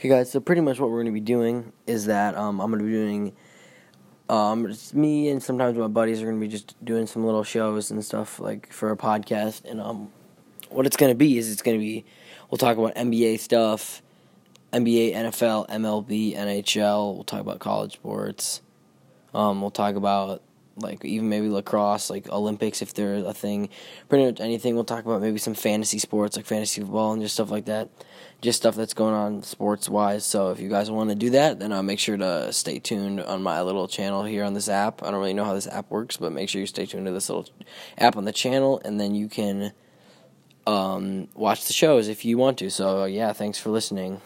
Okay, guys. So pretty much what we're going to be doing is that um, I'm going to be doing. Um, me and sometimes my buddies are going to be just doing some little shows and stuff like for a podcast. And um, what it's going to be is it's going to be we'll talk about NBA stuff, NBA, NFL, MLB, NHL. We'll talk about college sports. Um, we'll talk about like even maybe lacrosse, like Olympics if they're a thing. Pretty much anything. We'll talk about maybe some fantasy sports like fantasy football and just stuff like that. Just stuff that's going on sports wise. So if you guys want to do that, then uh, make sure to stay tuned on my little channel here on this app. I don't really know how this app works, but make sure you stay tuned to this little app on the channel, and then you can um, watch the shows if you want to. So yeah, thanks for listening.